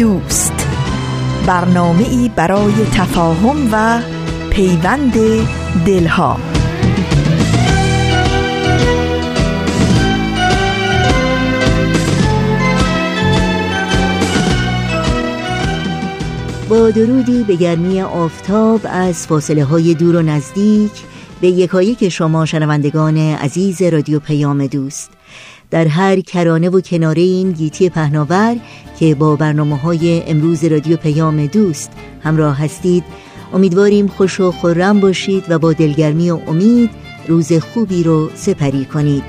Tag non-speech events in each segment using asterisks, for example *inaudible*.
دوست. برنامه ای برای تفاهم و پیوند دلها. با درودی به گرمی آفتاب از فاصله های دور و نزدیک به یکایک شما شنوندگان عزیز رادیو پیام دوست. در هر کرانه و کناره این گیتی پهناور که با برنامه های امروز رادیو پیام دوست همراه هستید امیدواریم خوش و خورم باشید و با دلگرمی و امید روز خوبی رو سپری کنید.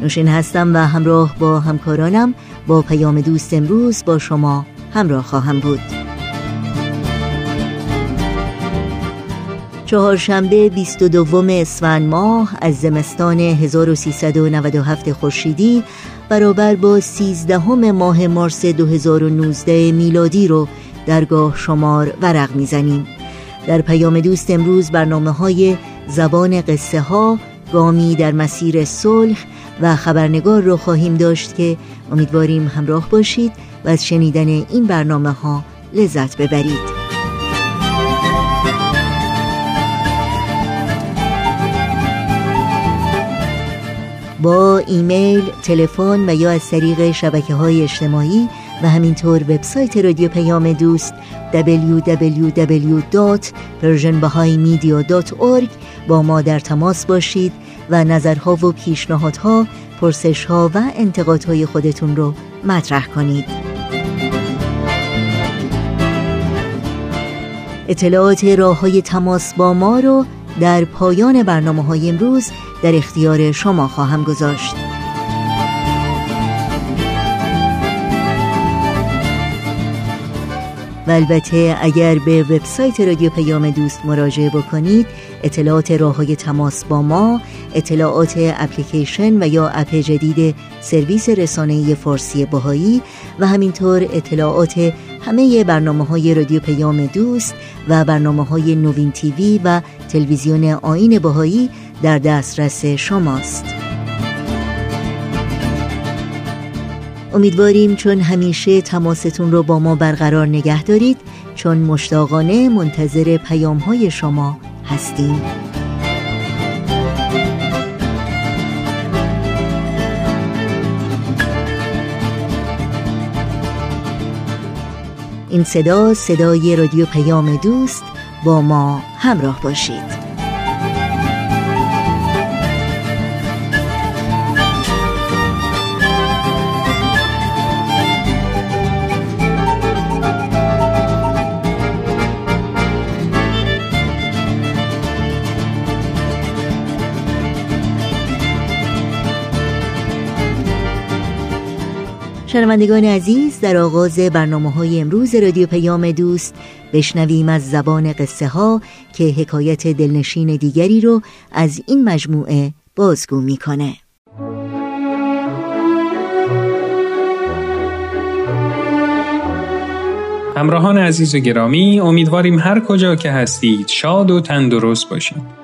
نوشین هستم و همراه با همکارانم با پیام دوست امروز با شما همراه خواهم بود. چهارشنبه 22 اسفند ماه از زمستان 1397 خورشیدی برابر با 13 ماه مارس 2019 میلادی رو درگاه شمار ورق می‌زنیم. در پیام دوست امروز برنامه های زبان قصه ها گامی در مسیر صلح و خبرنگار رو خواهیم داشت که امیدواریم همراه باشید و از شنیدن این برنامه ها لذت ببرید. با ایمیل، تلفن و یا از طریق شبکه های اجتماعی و همینطور وبسایت رادیو پیام دوست www.persianbahaimedia.org با ما در تماس باشید و نظرها و پیشنهادها، پرسشها و انتقادهای خودتون رو مطرح کنید. اطلاعات راه های تماس با ما رو در پایان برنامه های امروز در اختیار شما خواهم گذاشت. و البته اگر به وبسایت رادیو پیام دوست مراجعه بکنید اطلاعات راه های تماس با ما اطلاعات اپلیکیشن و یا اپ جدید سرویس رسانه فارسی باهایی و همینطور اطلاعات همه برنامه های رادیو پیام دوست و برنامه های نوین تیوی و تلویزیون آین باهایی در دسترس شماست. امیدواریم چون همیشه تماستون رو با ما برقرار نگه دارید چون مشتاقانه منتظر پیام های شما هستیم. این صدا صدای رادیو پیام دوست با ما همراه باشید. شنوندگان عزیز در آغاز برنامه های امروز رادیو پیام دوست بشنویم از زبان قصه ها که حکایت دلنشین دیگری رو از این مجموعه بازگو می‌کنه. همراهان عزیز و گرامی امیدواریم هر کجا که هستید شاد و تندرست باشید.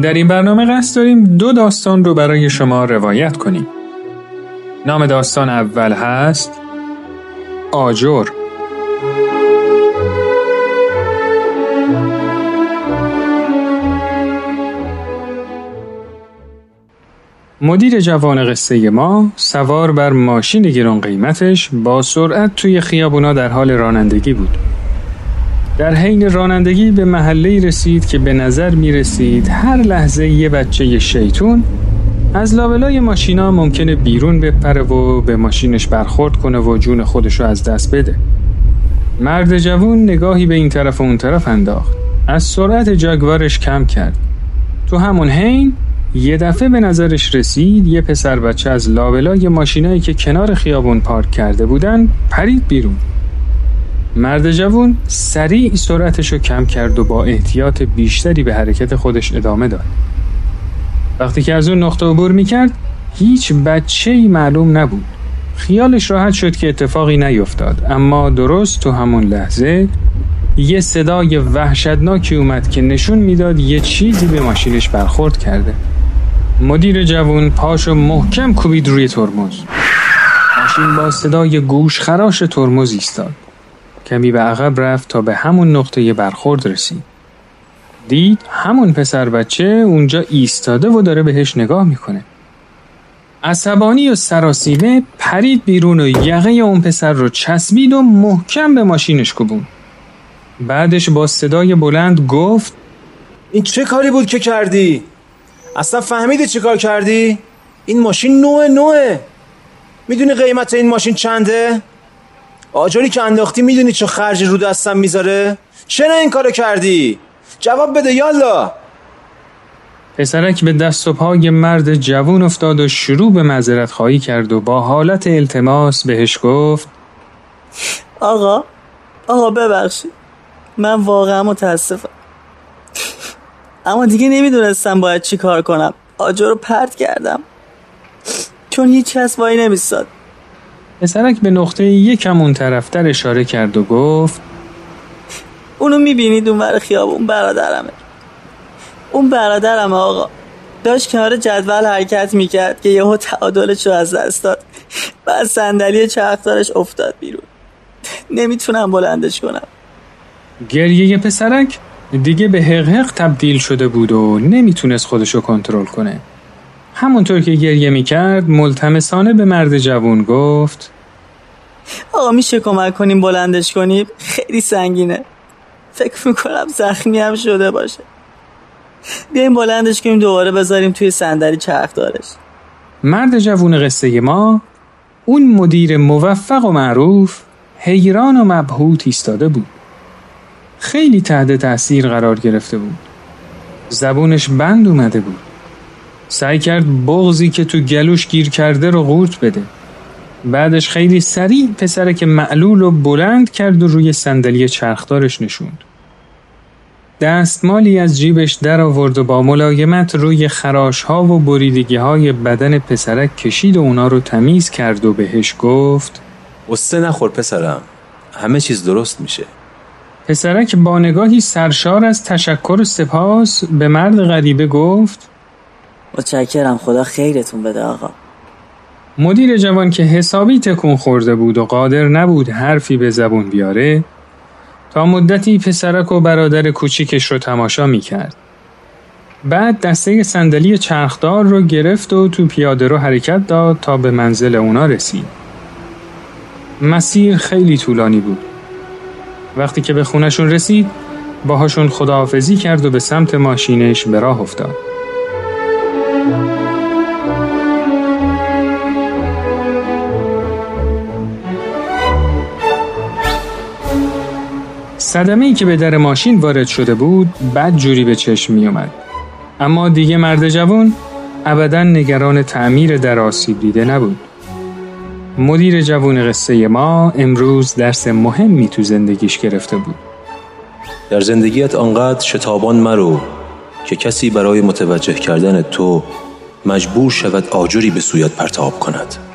در این برنامه قصد داریم دو داستان رو برای شما روایت کنیم. نام داستان اول هست آجر مدیر جوان قصه ما سوار بر ماشین گران قیمتش با سرعت توی خیابونا در حال رانندگی بود. در حین رانندگی به محله رسید که به نظر می رسید هر لحظه یه بچه شیطون از لابلای ماشینا ممکنه بیرون بپره و به ماشینش برخورد کنه و جون خودش رو از دست بده. مرد جوون نگاهی به این طرف و اون طرف انداخت. از سرعت جگوارش کم کرد. تو همون حین یه دفعه به نظرش رسید یه پسر بچه از لابلای ماشینایی که کنار خیابون پارک کرده بودن پرید بیرون مرد جوون سریع سرعتش رو کم کرد و با احتیاط بیشتری به حرکت خودش ادامه داد. وقتی که از اون نقطه عبور می‌کرد هیچ بچه ای معلوم نبود. خیالش راحت شد که اتفاقی نیفتاد اما درست تو همون لحظه یه صدای وحشتناکی اومد که نشون می‌داد یه چیزی به ماشینش برخورد کرده. مدیر جوون پاشو محکم کوبید روی ترمز. ماشین با صدای گوش خراش ترمز ایستاد. کمی به عقب رفت تا به همون نقطه برخورد رسید دید همون پسر بچه اونجا ایستاده و داره بهش نگاه می‌کنه عصبانی و سراسیمه پرید بیرون و یقه اون پسر رو چسبید و محکم به ماشینش کبون بعدش با صدای بلند گفت این چه کاری بود که کردی؟ اصلا فهمیدی چه کار کردی؟ این ماشین نوه نوه می‌دونی قیمت این ماشین چنده؟ آجاری که انداختی می‌دونی چه خرجی رو دستم می‌ذاره؟ چرا این کارو کردی؟ جواب بده یالا. پسرک به دست و پای مرد جوون افتاد و شروع به معذرت خواهی کرد و با حالت التماس بهش گفت آقا آقا ببخشید. من واقعا متاسفم. اما دیگه نمی‌دونستم باید چی کار کنم. آجر رو پرت کردم. چون هیچ کس وای نمیستاد. پسرک به نقطه یکم اون طرفتر اشاره کرد و گفت اونو می‌بینید اون ور خیابون برادرمه. اون برادرمه آقا. داشت کنار جدول حرکت می‌کرد که یهو تعادلش رو از دست داد بعد صندلی چرخدارش افتاد بیرون. نمی‌تونم بلندش کنم. گریه پسرک دیگه به حقحق تبدیل شده بود و نمی‌تونست خودشو کنترل کنه. همونطور که گریه می‌کرد ملتمسانه به مرد جوون گفت آقا میشه کمک کنیم بلندش کنیم؟ خیلی سنگینه. فکر می‌کنم زخمی هم شده باشه. بیایم بلندش کنیم دوباره بذاریم توی صندلی چرخ دارش مرد جوون قصه ما اون مدیر موفق و معروف حیران و مبهوت ایستاده بود. خیلی تحت تاثیر قرار گرفته بود. زبونش بند اومده بود. سعی کرد بغزی که تو گلوش گیر کرده رو قورت بده. بعدش خیلی سریع پسره که معلول و بلند کرد و روی صندلی چرخدارش نشوند. دستمالی از جیبش در آورد و با ملایمت روی خراش ها و بریدگی های بدن پسرک کشید و اونا رو تمیز کرد و بهش گفت قصه نخور پسرم همه چیز درست میشه. پسرک با نگاهی سرشار از تشکر و سپاس به مرد غریبه گفت متشکرم خدا خیرتون بده آقا مدیر جوان که حسابی تکون خورده بود و قادر نبود حرفی به زبون بیاره تا مدتی پسرک و برادر کوچیکش رو تماشا می کرد. بعد دسته صندلی چرخدار رو گرفت و تو پیاده رو حرکت داد تا به منزل اونا رسید. مسیر خیلی طولانی بود. وقتی که به خونشون رسید باهاشون خداحافظی کرد و به سمت ماشینش به راه افتاد. صدمه ای که به در ماشین وارد شده بود بد جوری به چشم می اومد. اما دیگه مرد جوان ابدا نگران تعمیر در آسیب دیده نبود. مدیر جوون قصه ما امروز درس مهمی تو زندگیش گرفته بود. در زندگیت آنقدر شتابان مرو که کسی برای متوجه کردن تو مجبور شود آجری به سویت پرتاب کند.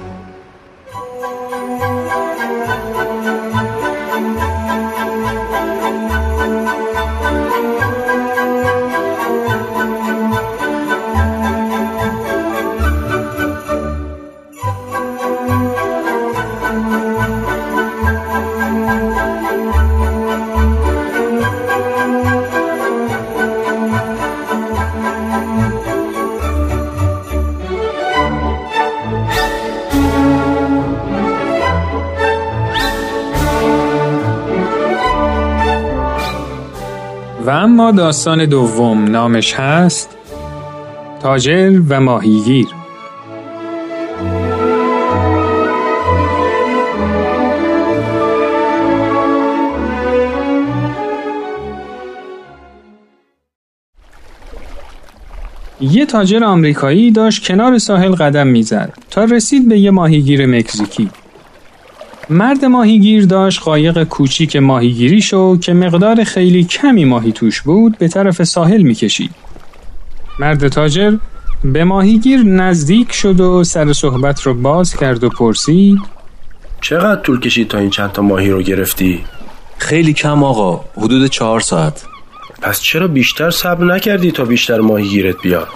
داستان دوم نامش هست تاجر و ماهیگیر یه تاجر آمریکایی داشت کنار ساحل قدم می‌زد تا رسید به یه ماهیگیر مکزیکی. مرد ماهیگیر داشت قایق کوچیک ماهیگیری شو که مقدار خیلی کمی ماهی توش بود به طرف ساحل می‌کشید. مرد تاجر به ماهیگیر نزدیک شد و سر صحبت رو باز کرد و پرسید چقدر طول کشید تا این چند تا ماهی رو گرفتی؟ خیلی کم آقا حدود چهار ساعت پس چرا بیشتر صبر نکردی تا بیشتر ماهی گیرت بیاد؟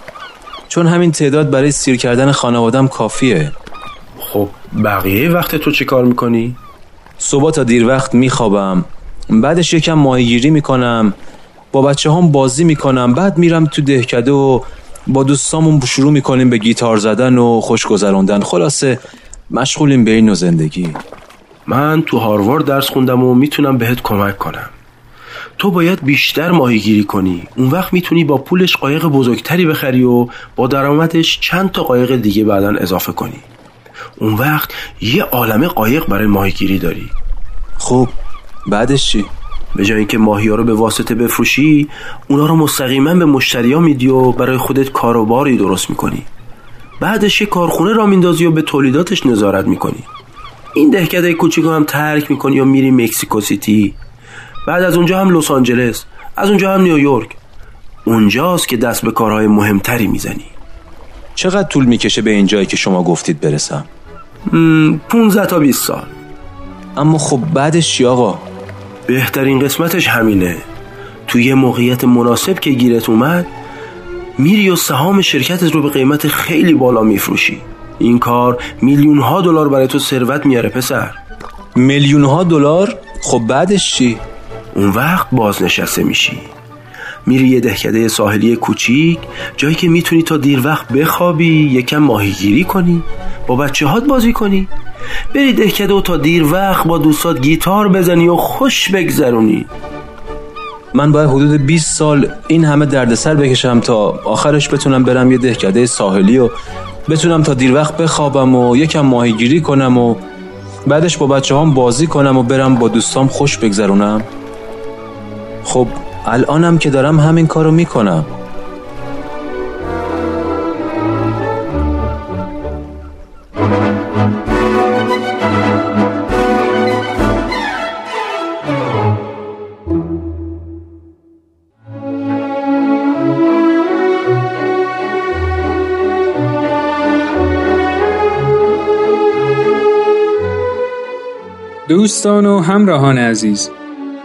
چون همین تعداد برای سیر کردن خانوادم کافیه خب بقیه وقت تو چه کار می‌کنی؟ صبح تا دیر وقت میخوابم. بعدش یکم ماهیگیری می‌کنم. با بچه هم بازی می‌کنم. بعد میرم تو دهکده و با دوستامون شروع می‌کنیم به گیتار زدن و خوش گذراندن خلاصه مشغولیم به این و زندگی. من تو هاروارد درس خوندم و می‌تونم بهت کمک کنم. تو باید بیشتر ماهیگیری کنی. اون وقت می‌تونی با پولش قایق بزرگتری بخری و با درآمدش چند تا قایق دیگه بعدا اضافه کنی. اون وقت یه عالمه قایق برای ماهیگیری داری. خب بعدش چی؟ به جای اینکه ماهی ها رو به واسطه بفروشی اونا رو مستقیما به مشتری ها میدی و برای خودت کاروباری درست می‌کنی. بعدش یه کارخونه را میندازی و به تولیداتش نظارت می‌کنی. این دهکده کوچیک هم ترک می‌کنی و میری مکسیکو سیتی. بعد از اونجا هم لس آنجلس. از اونجا هم نیویورک. اونجاست که دست به کارهای مهمتری می‌زنی. چقدر طول می‌کشه به این جایی که شما گفتید برسم؟ 15 تا 20 سال. اما خب بعدش چی آقا؟ بهترین قسمتش همینه. توی یه موقعیت مناسب که گیرت اومد میری و سهام شرکتت رو به قیمت خیلی بالا میفروشی. این کار میلیون ها دلار برای تو ثروت میاره پسر. میلیون ها دلار؟ خب بعدش چی؟ اون وقت بازنشسته میشی. میری یه دهکده ساحلی کوچیک جایی که می‌تونی تا دیر وقت بخوابی یکم ماهیگیری کنی با بچه هات بازی کنی. بری دهکده و تا دیر وقت با دوستات گیتار بزنی و خوش بگذرونی. من باید حدود 20 سال این همه دردسر بکشم تا آخرش بتونم برم یه دهکده ساحلی و بتونم تا دیر وقت بخوابم و یکم ماهیگیری کنم و بعدش با بچه هم بازی کنم و برم با دوستام خوش بگذرونم. خب الانم که دارم همین کارو می‌کنم. دوستان و همراهان عزیز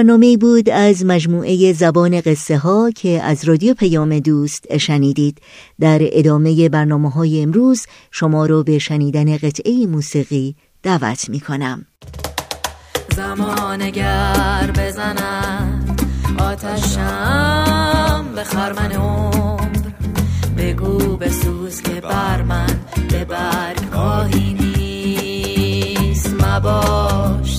برنامه بود از مجموعه زبان قصه ها که از رادیو پیام دوست شنیدید. در ادامه برنامه های امروز شما رو به شنیدن قطعه موسیقی دعوت می کنم زمانگر بزند آتشم به خرمن عمر. بگو بسوز که بر من به برگ آهی نیست. مباش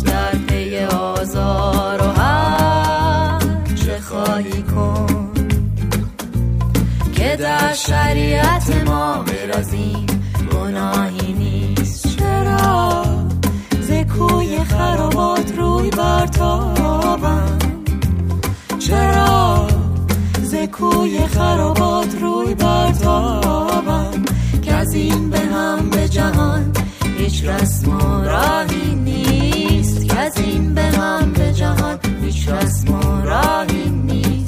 شریعت ما برازیم. گناهی نیست. چرا؟ زکوی خرابات روی برتابم چرا؟ زکوی خرابات روی برتابم که از این به هم به جهان هیچ رسم و راهی نیست. که از این به هم به جهان هیچ رسم و راهی نیست.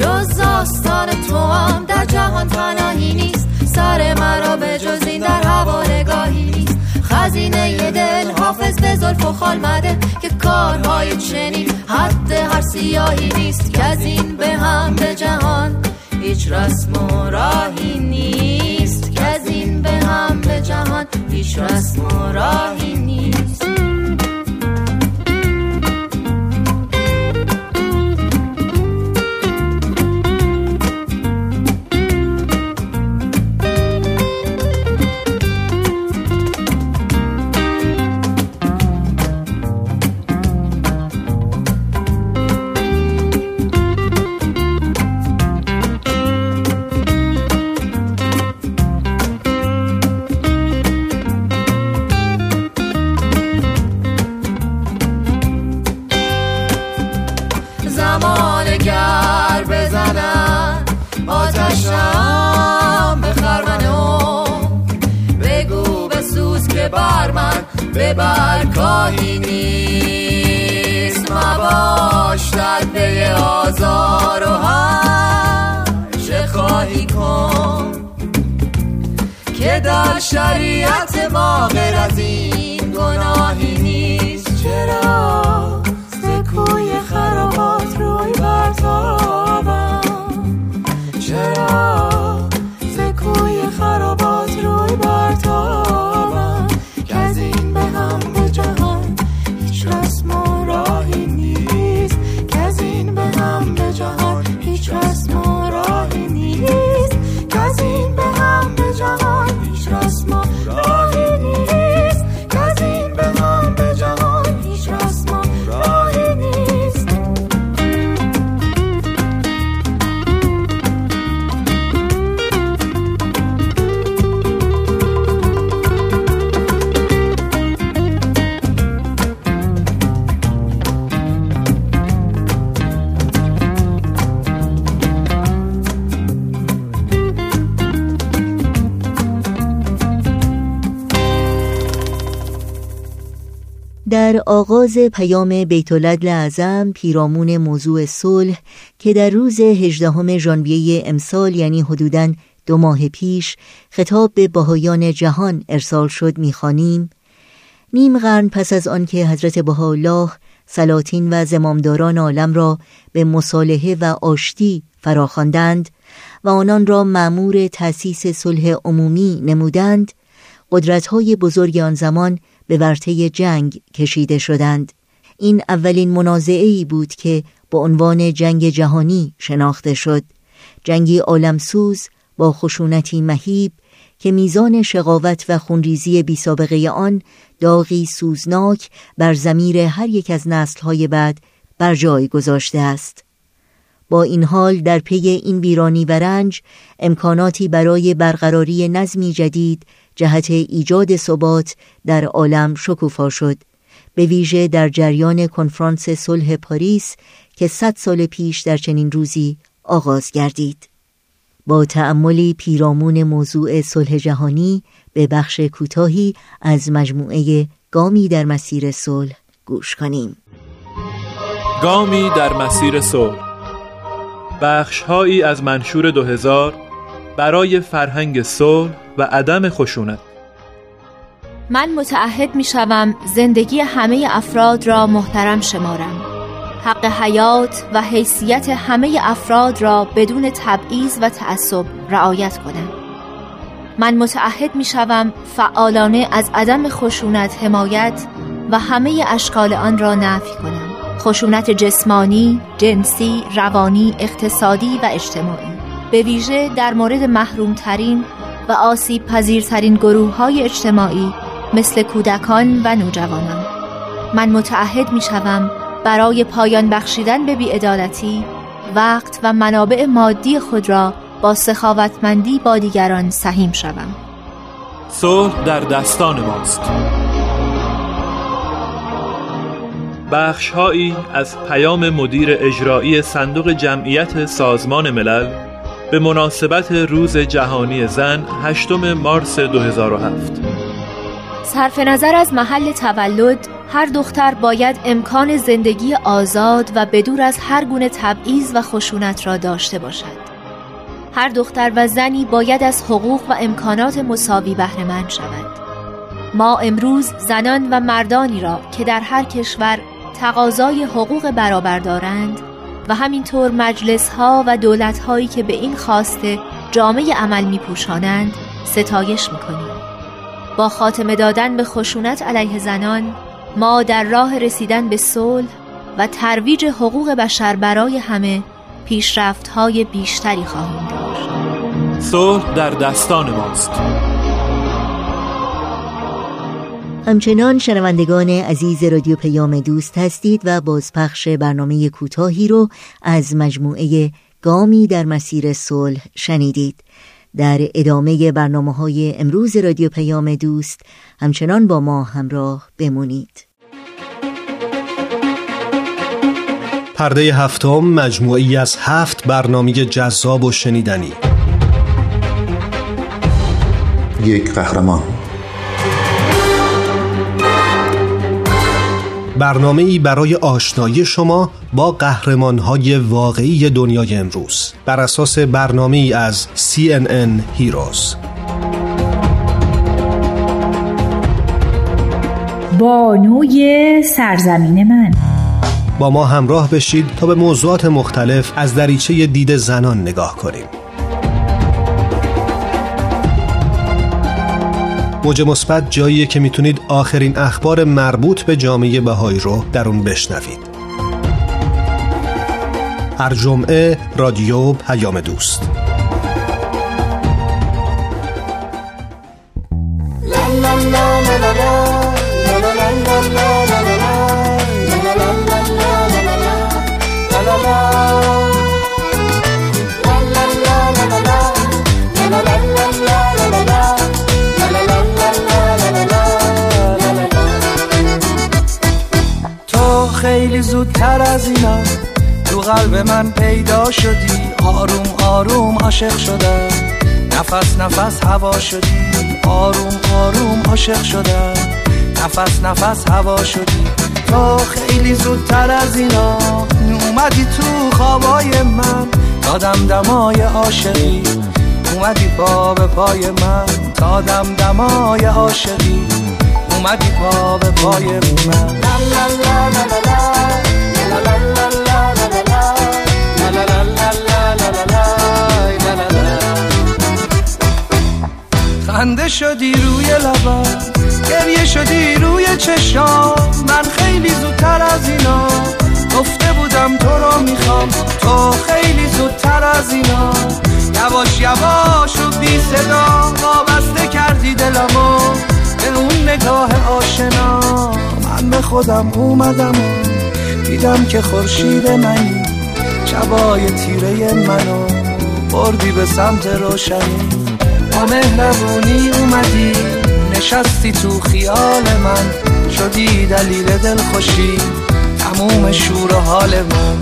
جز آستان تو هم در جهان پناهی نیست. سر مرا به جز این در هوا نگاهی نیست. خزینه دل حافظ به ظلف و خال مده که کارهای چنین حد هر سیاهی نیست. که از این به هم به جهان هیچ رسم و راهی نیست. که از این به هم به جهان هیچ رسم و راهی نیست. در آغاز پیام بیت العدل اعظم پیرامون موضوع صلح که در روز 18 ژانویه امسال یعنی حدوداً دو ماه پیش خطاب به بهایان جهان ارسال شد می‌خوانیم نیم قرن پس از آنکه حضرت بهاءالله سلاطین و زمامداران عالم را به مصالحه و آشتی فراخواندند و آنان را مأمور تأسیس صلح عمومی نمودند قدرت‌های بزرگ آن زمان به ورطه جنگ کشیده شدند. این اولین منازعه بود که با عنوان جنگ جهانی شناخته شد. جنگی عالمسوز با خشونتی مهیب که میزان شقاوت و خونریزی بی سابقه آن داغی سوزناک بر زمیر هر یک از نسلهای بعد بر جای گذاشته است. با این حال در پی این ویرانی و رنج امکاناتی برای برقراری نظمی جدید جهت ایجاد ثبات در عالم شکوفا شد. به ویژه در جریان کنفرانس صلح پاریس که صد سال پیش در چنین روزی آغاز گردید. با تأملی پیرامون موضوع صلح جهانی به بخش کوتاهی از مجموعه گامی در مسیر صلح گوش کنیم. گامی در مسیر صلح. بخشهایی از منشور 2000 برای فرهنگ صلح و عدم خشونت. من متعهد می شوم زندگی همه افراد را محترم شمارم. حق حیات و حیثیت همه افراد را بدون تبعیض و تعصب رعایت کنم. من متعهد می شوم فعالانه از عدم خشونت حمایت و همه اشکال آن را نفی کنم. خشونت جسمانی، جنسی، روانی، اقتصادی و اجتماعی. به ویژه در مورد محرومترین و آسیب پذیرترین گروه های اجتماعی مثل کودکان و نوجوانان. من متعهد می شوم برای پایان بخشیدن به بیعدالتی وقت و منابع مادی خود را با سخاوتمندی با دیگران سهیم شوم. صلح در دستان ماست. بخشهایی از پیام مدیر اجرایی صندوق جمعیت سازمان ملل به مناسبت روز جهانی زن هشتم مارس 2007 صرف نظر از محل تولد هر دختر باید امکان زندگی آزاد و بدور از هر گونه تبعیض و خشونت را داشته باشد. هر دختر و زنی باید از حقوق و امکانات مساوی بهره شود. ما امروز زنان و مردانی را که در هر کشور تقاضای حقوق برابر دارند و همینطور مجلس ها و دولت هایی که به این خواسته جامعه عمل می پوشانند ستایش می کنیم. با خاتمه دادن به خشونت علیه زنان ما در راه رسیدن به صلح و ترویج حقوق بشر برای همه پیشرفت های بیشتری خواهیم داشت صلح در دستان ماست همچنان شنوندگان عزیز رادیو پیام دوست هستید و بازپخش برنامه کوتاهی رو از مجموعه گامی در مسیر صلح شنیدید. در ادامه برنامه های امروز رادیو پیام دوست همچنان با ما همراه بمونید. پرده هفتم مجموعی از هفت برنامه جذاب و شنیدنی. یک قهرمان. برنامه ای برای آشنایی شما با قهرمان های واقعی دنیای امروز. بر اساس برنامه ای از CNN Heroes. بانوی سرزمین من. با ما همراه بشید تا به موضوعات مختلف از دریچه دید زنان نگاه کنیم. موج مثبت جاییه که می‌تونید آخرین اخبار مربوط به جامعه بهایی رو در اون بشنوید. هر جمعه رادیو پیام دوست. زودتر از اینا. تو قلب من پیدا شدی آروم آروم عاشق شدم. نفس نفس هوا شدی آروم آروم عاشق شدم. نفس نفس هوا شدی. تو خیلی زودتر از اینا. اومدی تو خوابای من دادم دمای عاشقی. اومدی پا به پای من تا دم دمای عاشقی. اومدی پا به پای من. خنده شدی روی لبم گریه شدی روی چشام. من خیلی زودتر از اینا گفته بودم تو رو می‌خوام. تو خیلی زودتر از اینا. یواش یواش و بی صدا وابسته کردی دلمو به اون نگاه آشنا. من به خودم اومدم دیدم که خورشید منی شبای تیره منو بردی به سمت روشنی. با مهربونی اومدی نشستی تو خیال من. شدی دلیل دلخوشی تموم شور و حال من.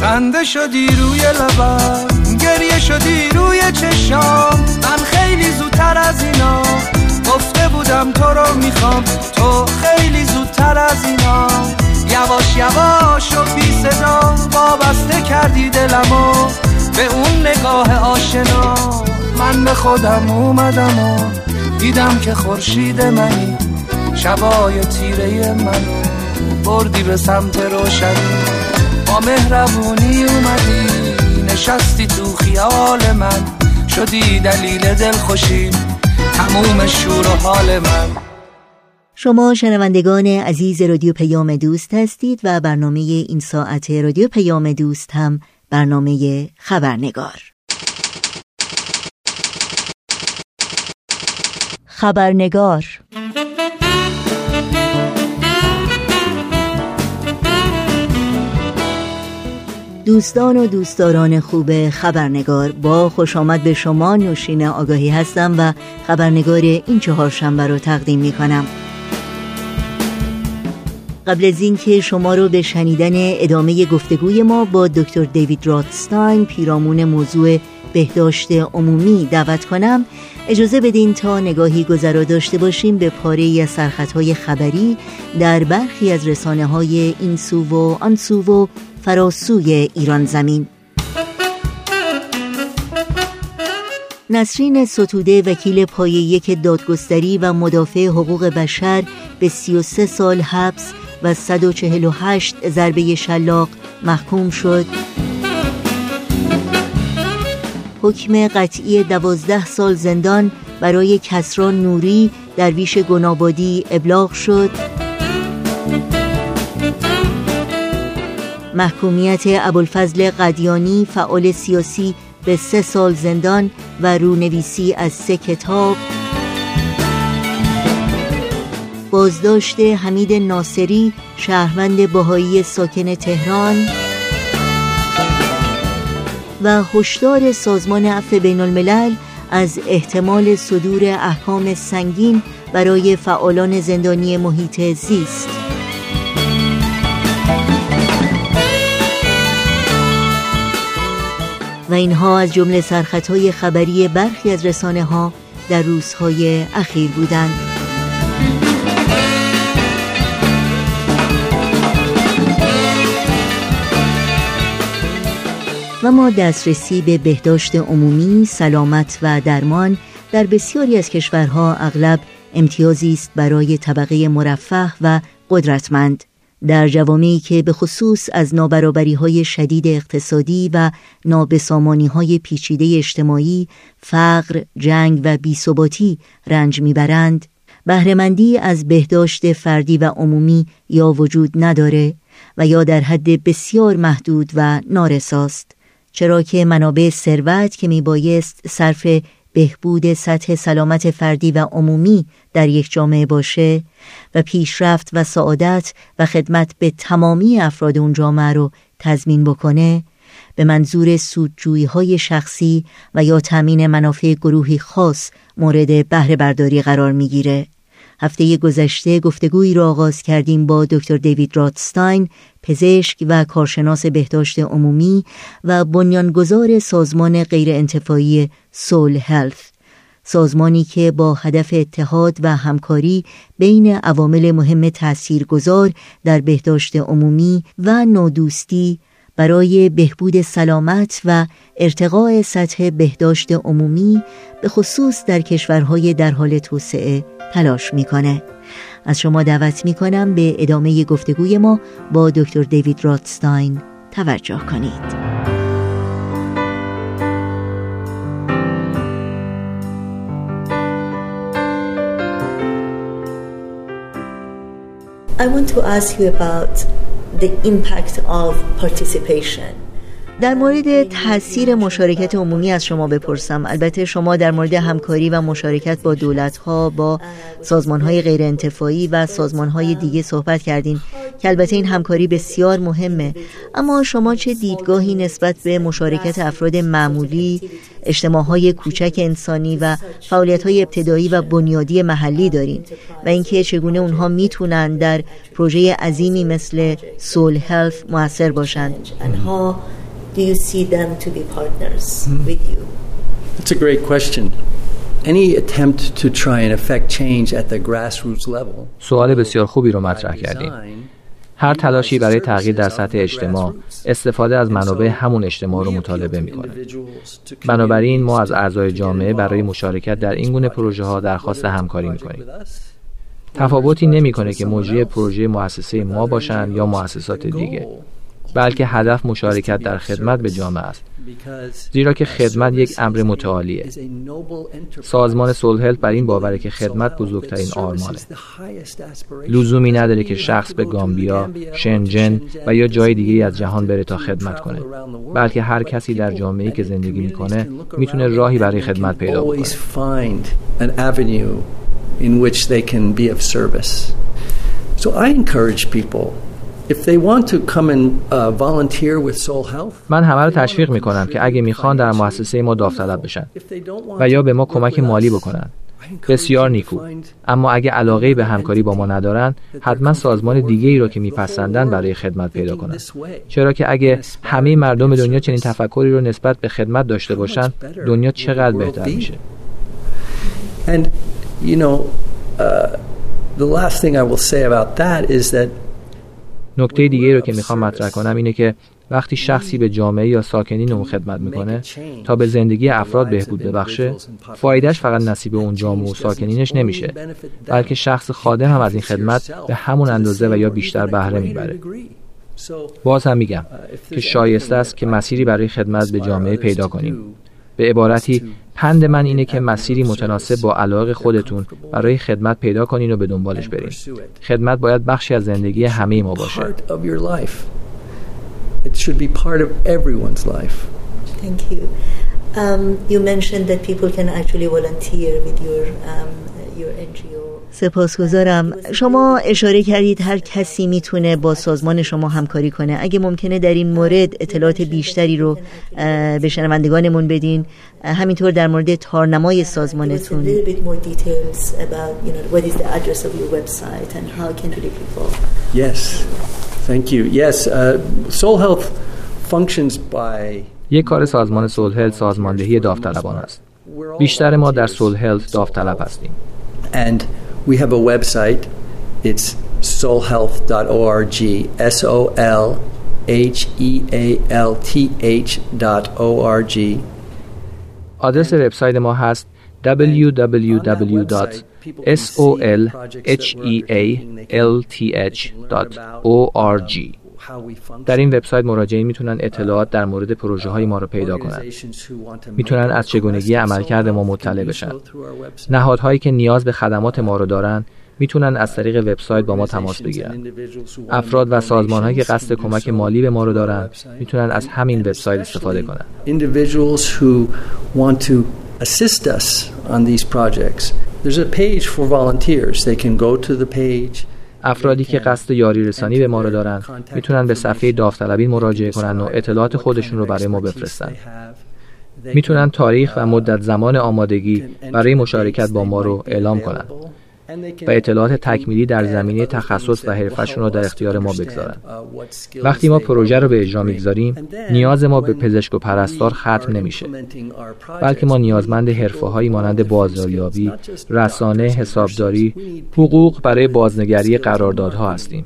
خنده شدی روی لبم. گریه شدی روی چشام. من خیلی زودتر از اینا گفته بودم تو رو می‌خوام. تو خیلی زودتر از اینا. یواش یواش و بی صدا وابسته کردی دلمو به اون نگاه آشنا. من به خودم اومدم و دیدم که خورشید منی. شبای تیره منو بردی به سمت روشنی. با مهربونی اومدی. نشستی تو خیال من. شدی دلیل دلخوشی. تموم شور و حال من. شما شنوندگان عزیز رادیو پیام دوست هستید و برنامه این ساعت رادیو پیام دوست هم برنامه خبرنگار. خبرنگار. دوستان و دوستداران خوب خبرنگار با خوش آمد به شما نوشین آگاهی هستم و خبرنگار این چهار شنبه رو تقدیم می کنم قبل از اینکه شما رو به شنیدن ادامه گفتگوی ما با دکتر دیوید راتستاین پیرامون موضوع بهداشت عمومی دعوت کنم اجازه بدین تا نگاهی گذرا داشته باشیم به پاره از سرخطهای خبری در برخی از رسانه های این سو و آن سو و فراسوی ایران زمین. نسرین ستوده وکیل پای یک دادگستری و مدافع حقوق بشر به 33 سال حبس و 148 ضربه شلاق محکوم شد. حکم قطعی دوازده سال زندان برای کسران نوری درویش گنابادی ابلاغ شد. محکومیت ابوالفضل قدیانی فعال سیاسی به سه سال زندان و رونویسی از سه کتاب. بازداشت حمید ناصری شهروند بهایی ساکن تهران. و هشدار سازمان عفو بین الملل از احتمال صدور احکام سنگین برای فعالان زندانی محیط زیست. و اینها از جمله سرخطهای خبری برخی از رسانه ها در روزهای اخیر بودند. و ما دسترسی به بهداشت عمومی، سلامت و درمان در بسیاری از کشورها اغلب امتیازی است برای طبقه مرفه و قدرتمند. در جوامعی که به خصوص از نابرابری های شدید اقتصادی و نابسامانی های پیچیده اجتماعی، فقر، جنگ و بیثباتی رنج می‌برند، بهرهمندی از بهداشت فردی و عمومی یا وجود نداره و یا در حد بسیار محدود و نارساست. چرا که منابع ثروت که میبایست صرف بهبود سطح سلامت فردی و عمومی در یک جامعه باشه و پیشرفت و سعادت و خدمت به تمامی افراد اون جامعه رو تضمین بکنه به منظور سودجویی های شخصی و یا تامین منافع گروهی خاص مورد بهره برداری قرار می‌گیره. هفته گذشته گفتگویی را آغاز کردیم با دکتر دیوید راتستاین پزشک و کارشناس بهداشت عمومی و بنیانگذار سازمان غیرانتفاعی سول هلث سازمانی که با هدف اتحاد و همکاری بین عوامل مهم تاثیرگذار در بهداشت عمومی و نادوستی برای بهبود سلامت و ارتقاء سطح بهداشت عمومی به خصوص در کشورهای در حال توسعه تلاش می‌کنه از شما دعوت می‌کنم به ادامه گفتگوی ما با دکتر دیوید راتستاین توجه کنید I want to ask you about the impact of participation. در مورد تاثیر مشارکت عمومی از شما بپرسم. البته شما در مورد همکاری و مشارکت با دولت ها با سازمان های غیر انتفاعی و سازمان های دیگه صحبت کردین که البته این همکاری بسیار مهمه. اما شما چه دیدگاهی نسبت به مشارکت افراد معمولی اجتماع های کوچک انسانی و فعالیت های ابتدایی و بنیادی محلی دارین و اینکه چگونه اونها می‌تونن در پروژه عظیمی مثل سول هلف موثر باشند؟ Do you see them to be partners with you? It's a great question. Any attempt to try and affect change at the grassroots level. سوال بسیار خوبی رو مطرح کردیم. هر تلاشی برای تغییر در سطح اجتماع استفاده از منابع همون اجتماع رو مطالبه می‌کنه. بنابراین ما از اعضای جامعه برای مشارکت در این گونه پروژه ها درخواست همکاری می‌کنیم. تفاوتی نمی‌کنه که مجری پروژه مؤسسه ما باشند یا مؤسسات دیگه. بلکه هدف مشارکت در خدمت به جامعه است. زیرا که خدمت یک امر متعالیه. سازمان سولهلت بر این باوره که خدمت بزرگترین آرمانه. لزومی نداره که شخص به گامبیا، شنجن و یا جای دیگه از جهان بره تا خدمت کنه. بلکه هر کسی در جامعه‌ای که زندگی می‌کنه می‌تونه راهی برای خدمت پیدا کنه So I encourage people من همه رو تشویق می کنم که اگه می‌خوان در مؤسسه ما داوطلب بشن و یا به ما کمک مالی بکنن. بسیار نیکو. اما اگه علاقه به همکاری با ما ندارن حتما سازمان دیگه ای رو که میپسندن برای خدمت پیدا کنن. چرا که اگه همه مردم دنیا چنین تفکری رو نسبت به خدمت داشته باشن دنیا چقدر بهتر میشه؟ And you know, uh, the last thing I will say about that is that نکته دیگه رو که می‌خوام مطرح کنم اینه که وقتی شخصی به جامعه یا ساکنین اون خدمت می‌کنه تا به زندگی افراد بهبود ببخشه فایدهش فقط نصیب اون جامعه و ساکنینش نمیشه بلکه شخص خادم هم از این خدمت به همون اندازه و یا بیشتر بهره می‌بره. باز هم میگم که شایسته است که مسیری برای خدمت به جامعه پیدا کنیم. به عبارتی پند من اینه که مسیری متناسب با علاقه خودتون برای خدمت پیدا کنین و به دنبالش برین. خدمت باید بخشی از زندگی همه ما باشه. you mentioned that people can actually volunteer with your, um. سپاسگزارم شما اشاره کردید هر کسی می‌تونه با سازمان شما همکاری کنه اگه ممکنه در این مورد اطلاعات بیشتری رو به شنوندگانمون بدین همینطور در مورد تارنمای سازمانتون Yes, thank you. Yes, uh, Soul Health functions by یک کار سازمان سولهلت سازماندهی داوطلبان است. بیشتر ما در سولهلت داوطلب هستیم. And we have a website. It's soulhealth.org. S O L H E A L T H dot O-R-G. آدرس وبسایت ما هست www.solhelth.org در این وبسایت مراجعین می‌تونن اطلاعات در مورد پروژه های ما رو پیدا کنند. می‌تونن از چگونگی عملکرد ما مطلع بشن. نهادهایی که نیاز به خدمات ما رو دارن می‌تونن از طریق وبسایت با ما تماس بگیرن. افراد و سازمان هایی که قصد کمک مالی به ما رو دارن می‌تونن از همین وبسایت استفاده کنن. Individuals who want to assist us on these projects. There's a page for volunteers. They can go to the page. افرادی که قصد یاری رسانی به ما رو دارن می‌تونن به صفحه داوطلبی مراجعه کنن و اطلاعات خودشون رو برای ما بفرستن. می‌تونن تاریخ و مدت زمان آمادگی برای مشارکت با ما رو اعلام کنند و اطلاعات تکمیلی در زمینه تخصص و حرفشون رو در اختیار ما بگذارن. وقتی ما پروژه رو به اجرا می‌گذاریم نیاز ما به پزشک و پرستار ختم نمیشه بلکه ما نیازمند حرفه هایی مانند بازاریابی، رسانه، حسابداری، حقوق برای بازنگری قراردادها هستیم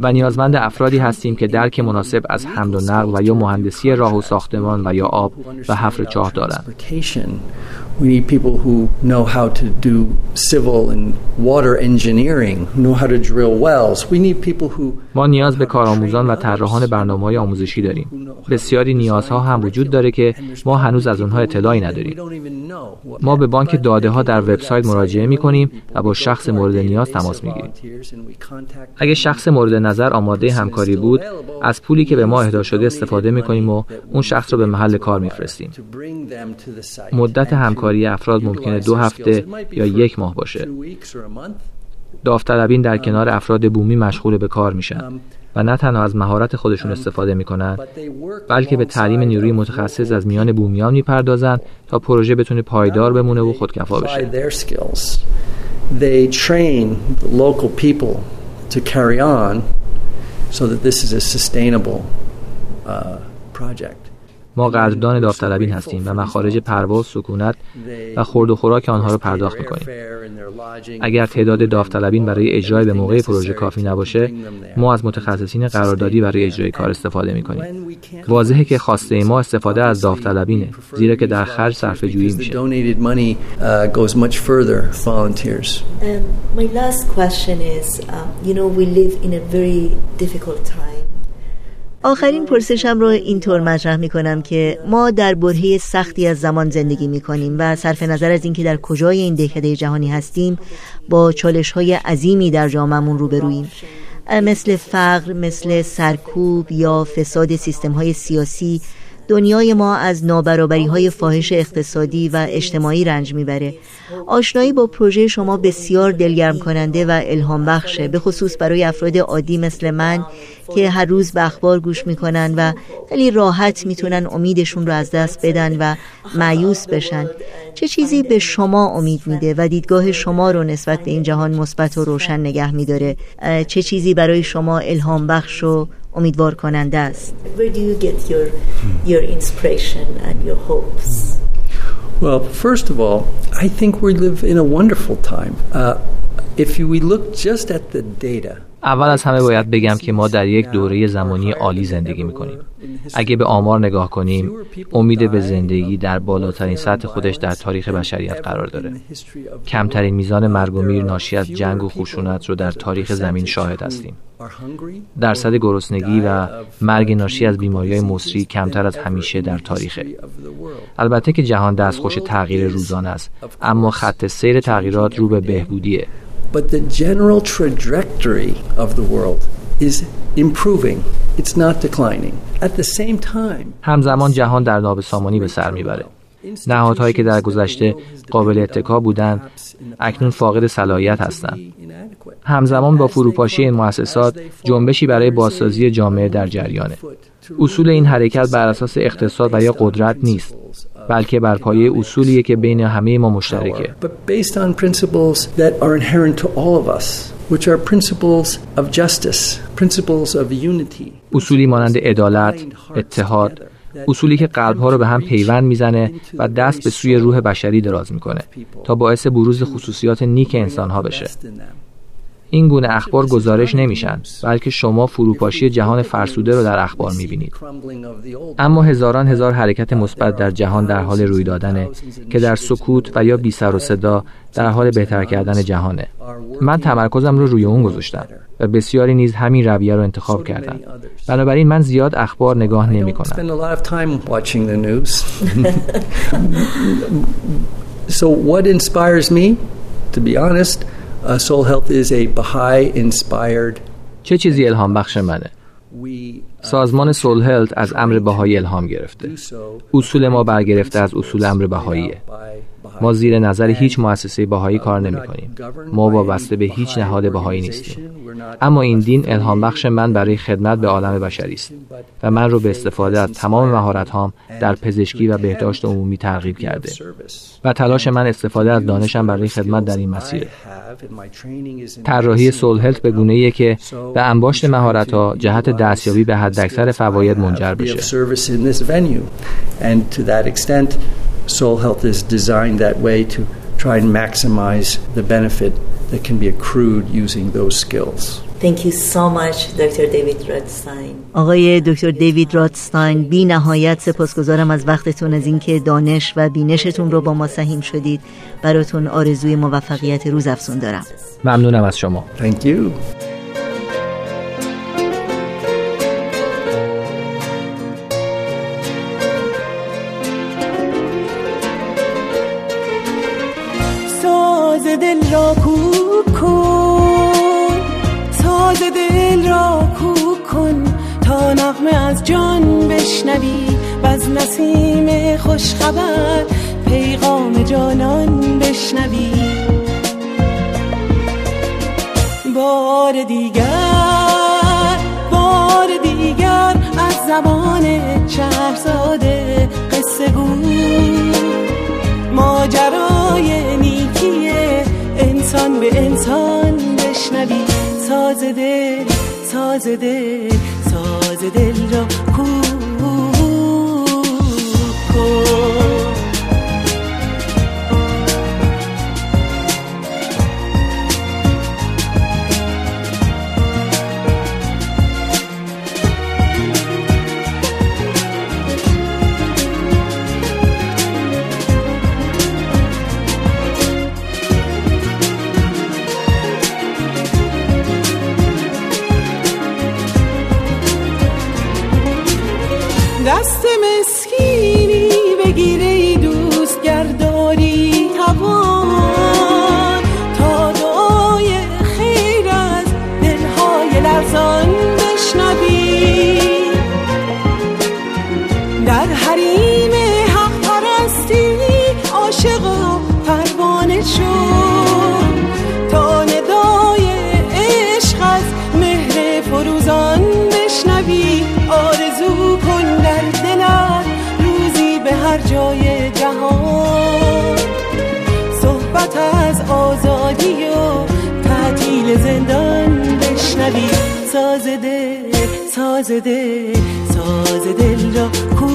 و نیازمند افرادی هستیم که درک مناسب از حمل و نقل و یا مهندسی راه و ساختمان و یا آب و حفر چاه دارند. We need people who know how to do civil and water engineering, who know how to drill wells. We need people who ما نیاز به کارآموزان و طراحان برنامه‌های آموزشی داریم. بسیاری نیازها هم وجود داره که ما هنوز از اونها اطلاعی نداریم. ما به بانک داده ها در وبسایت مراجعه می کنیم و با شخص مورد نیاز تماس می گیریم. اگه شخص مورد نظر آماده همکاری بود، از پولی که به ما اهدا شده استفاده می کنیم و اون شخص رو به محل کار می فرستیم. مدت همکاری افراد ممکنه دو هفته یا یک ماه باشه. داوطلبین در کنار افراد بومی مشغول به کار میشن و نه تنها از مهارت خودشون استفاده می‌کنن بلکه به تعلیم نیروی متخصص از میان بومیان می‌پردازن تا پروژه بتونه پایدار بمونه و خودکفا بشه. They train the local people to carry on so that this is a sustainable uh, project. ما قدردان داوطلبین هستیم و مخارج پرواز، سکونت و خورد و خوراک آنها را پرداخت می‌کنیم. اگر تعداد داوطلبین برای اجرای به موقع پروژه کافی نباشه، ما از متخصصین قراردادی برای اجرای کار استفاده می‌کنیم. واضحه که خواسته ما استفاده از داوطلبینه، زیرا که در خرج صرفه جویی میشه. my last question is, um, you know, we live in a very difficult time. آخرین پرسشم رو اینطور مطرح می کنم که ما در برهه سختی از زمان زندگی می کنیم و صرف نظر از اینکه در کجای این دهکده جهانی هستیم با چالش های عظیمی در جامعمون روبرویم. مثل فقر، مثل سرکوب یا فساد سیستم های سیاسی دنیای ما از نابرابری های فاحش اقتصادی و اجتماعی رنج می‌بره. آشنایی با پروژه شما بسیار دلگرم کننده و الهام بخشه به خصوص برای افراد عادی مثل من که هر روز به اخبار گوش می‌کنن و خیلی راحت می‌تونن امیدشون رو از دست بدن و معیوس بشن. چه چیزی به شما امید میده و دیدگاه شما رو نسبت به این جهان مثبت و روشن نگه میداره؟ چه چیزی برای شما الهام بخش و امیدوار کننده است Where do you get your, your inspiration and your hopes? Well, first of all, I think we live in a wonderful time. Uh, if we look just at the data, اول از همه باید بگم که ما در یک دوره زمانی عالی زندگی می‌کنیم. اگه به آمار نگاه کنیم، امید به زندگی در بالاترین سطح خودش در تاریخ بشریت قرار داره. کمترین میزان مرگ و میر ناشی از جنگ و خشونت رو در تاریخ زمین شاهد هستیم. درصد گرسنگی و مرگ ناشی از بیماری های مصری کمتر از همیشه در تاریخه. البته که جهان دستخوش تغییر روزانه است، اما خط سیر تغییرات رو به بهبودیه. But the general trajectory of the world is improving. It's not declining. At the same time, همزمان جهان در نابسامانی به سر می‌بره. نهادهایی که در گذشته قابل اتکا بودند اکنون فاقد صلاحیت هستند همزمان با فروپاشی این مؤسسات جنبشی برای بازسازی جامعه در جریانه اصول این حرکت بر اساس اقتصاد و یا قدرت نیست بلکه بر پایه اصولیه که بین همه ما مشترکه. Which are principles of justice, principles of unity. اصولی مانند عدالت، اتحاد، اصولی که قلبها رو به هم پیوند می‌زنه و دست به سوی روح بشری دراز می‌کنه تا باعث بروز خصوصیات نیک انسانها بشه. این گونه اخبار گزارش نمیشن بلکه شما فروپاشی جهان فرسوده رو در اخبار می‌بینید. اما هزاران هزار حرکت مثبت در جهان در حال روی دادنه که در سکوت و یا بی سر و صدا در حال بهتر کردن جهانه. من تمرکزم رو روی اون گذاشتم و بسیاری نیز همین رویه رو انتخاب کردن. بنابراین من زیاد اخبار نگاه نمی کنم. *laughs* So what inspires me, to be honest, Uh, soul Health is a Baha'i inspired چه چیزی الهام بخش منه؟ سازمان سول هلت از امر بهایی الهام گرفته. اصول ما برگرفته از اصول امر بهاییه. ما زیر نظر هیچ مؤسسه بهایی کار نمی کنیم. ما وابسته به هیچ نهاد بهایی نیستیم. اما این دین الهام بخش من برای خدمت به عالم بشری است. و من رو به استفاده از تمام مهارت هام در پزشکی و بهداشت عمومی ترغیب کرده. و تلاش من استفاده از دانشم برای خدمت در این مسیر. طراحی سول هلت به گونه که به انباشت مهارت ها جهت دستیابی به حداکثر فواید منجر بشه. Soul Health is designed that way to try and maximize the benefit that can be accrued using those skills. Thank you so much, Dr. David Rothstein. آقای دکتر دیوید راتستاین بی نهایت سپاسگزارم از وقتتون از اینکه دانش و بینشتون رو با ما سهیم شدید براتون آرزوی موفقیت روز افزون دارم ممنونم از شما Thank you. ساز دل را کوک کن ساز دل را کوک کن. تا نغمه از جان بشنوی و از نسیم خوشخبر پیغام جانان بشنوی. بار دیگر بار دیگر از زبان شهرزاده قصه گو. ماجرای نیکی انسان به انسان بشنوی. ساز دل ساز دل ساز دل را کو دست در حریم حق پرستی عاشق و پروانه شو تا ندای عشق از مهر فروزان بشنوی. آرزو کن در دلت روزی به هر جای جهان. صحبت از آزادی و تعطیل زندان بشنوی. ساز دل ساز دل ساز دل را کو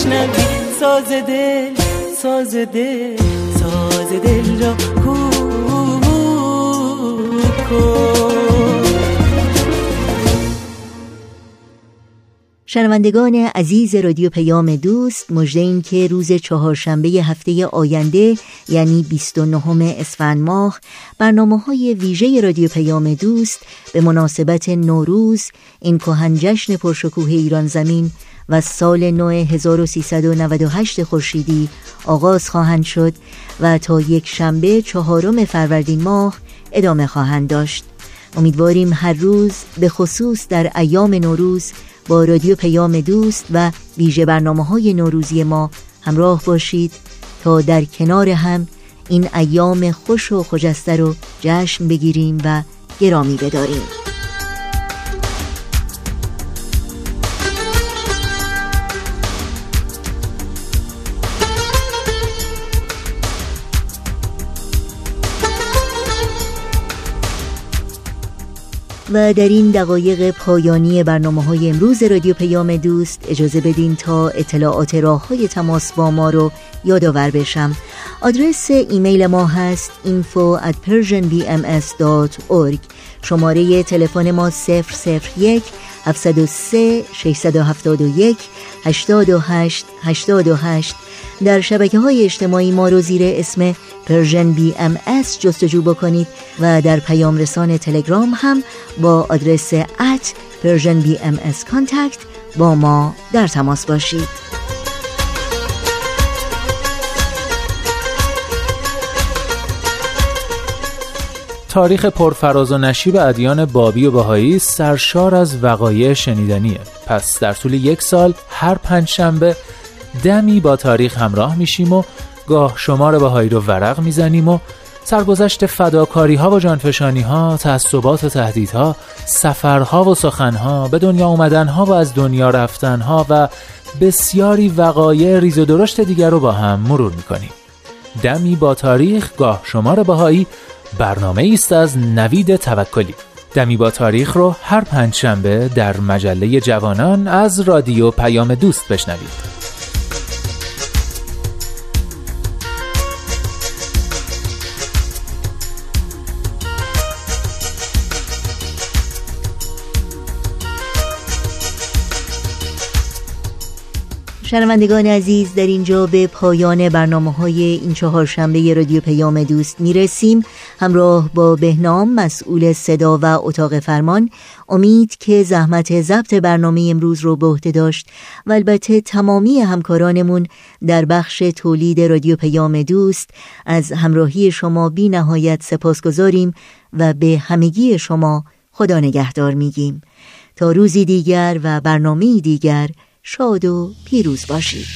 بشنوی ساز دل ساز دل ساز دل را شنوندگان عزیز رادیو پیام دوست مژده این که روز چهارشنبه هفته آینده یعنی 29 اسفند ماه برنامه های ویژه رادیو پیام دوست به مناسبت نوروز این کهن جشن پرشکوه ایران زمین و سال نو 1398 خورشیدی آغاز خواهند شد و تا یک شنبه چهارم فروردین ماه ادامه خواهند داشت. امیدواریم هر روز به خصوص در ایام نوروز با رادیو پیام دوست و ویژه برنامه های نوروزی ما همراه باشید تا در کنار هم این ایام خوش و خجسته رو جشن بگیریم و گرامی بداریم. و در این دقایق پایانی برنامه های امروز رادیو پیام دوست اجازه بدین تا اطلاعات راه های تماس با ما رو یادآور بشم. آدرس ایمیل ما هست info at persianbms.org شماره تلفن ما 001 703 671 828 828 در شبکه های اجتماعی ما رو زیر اسم Persian BMS جستجو بکنید و در پیام رسان تلگرام هم با آدرس at Persian BMS contact با ما در تماس باشید. تاریخ پرفراز و نشیب ادیان بابی و بهایی سرشار از وقایع شنیدنیه. پس در طول یک سال هر پنج شنبه دمی با تاریخ همراه میشیم و گاه شمار بهایی رو ورق می‌زنیم و سرگذشت فداکاری ها و جانفشانی ها، تعصبات و تهدیدها، سفرها و سخنها، به دنیا اومدن ها و از دنیا رفتن ها و بسیاری وقایع ریز و درشت دیگر رو با هم مرور می‌کنیم. دمی با تاریخ گاه شمار بهایی برنامه است از نوید توکلی. دمی با تاریخ رو هر پنج شنبه در مجله جوانان از رادیو پیام دوست بشنوید. شنوندگان عزیز در اینجا به پایان برنامه های این چهار شنبه رادیو پیام دوست می رسیم همراه با بهنام مسئول صدا و اتاق فرمان. امید که زحمت ضبط برنامه امروز رو به عهده داشت و البته تمامی همکارانمون در بخش تولید رادیو پیام دوست از همراهی شما بی نهایت سپاس گذاریم و به همگی شما خدا نگهدار میگیم. تا روزی دیگر و برنامه دیگر شاد و پیروز باشید.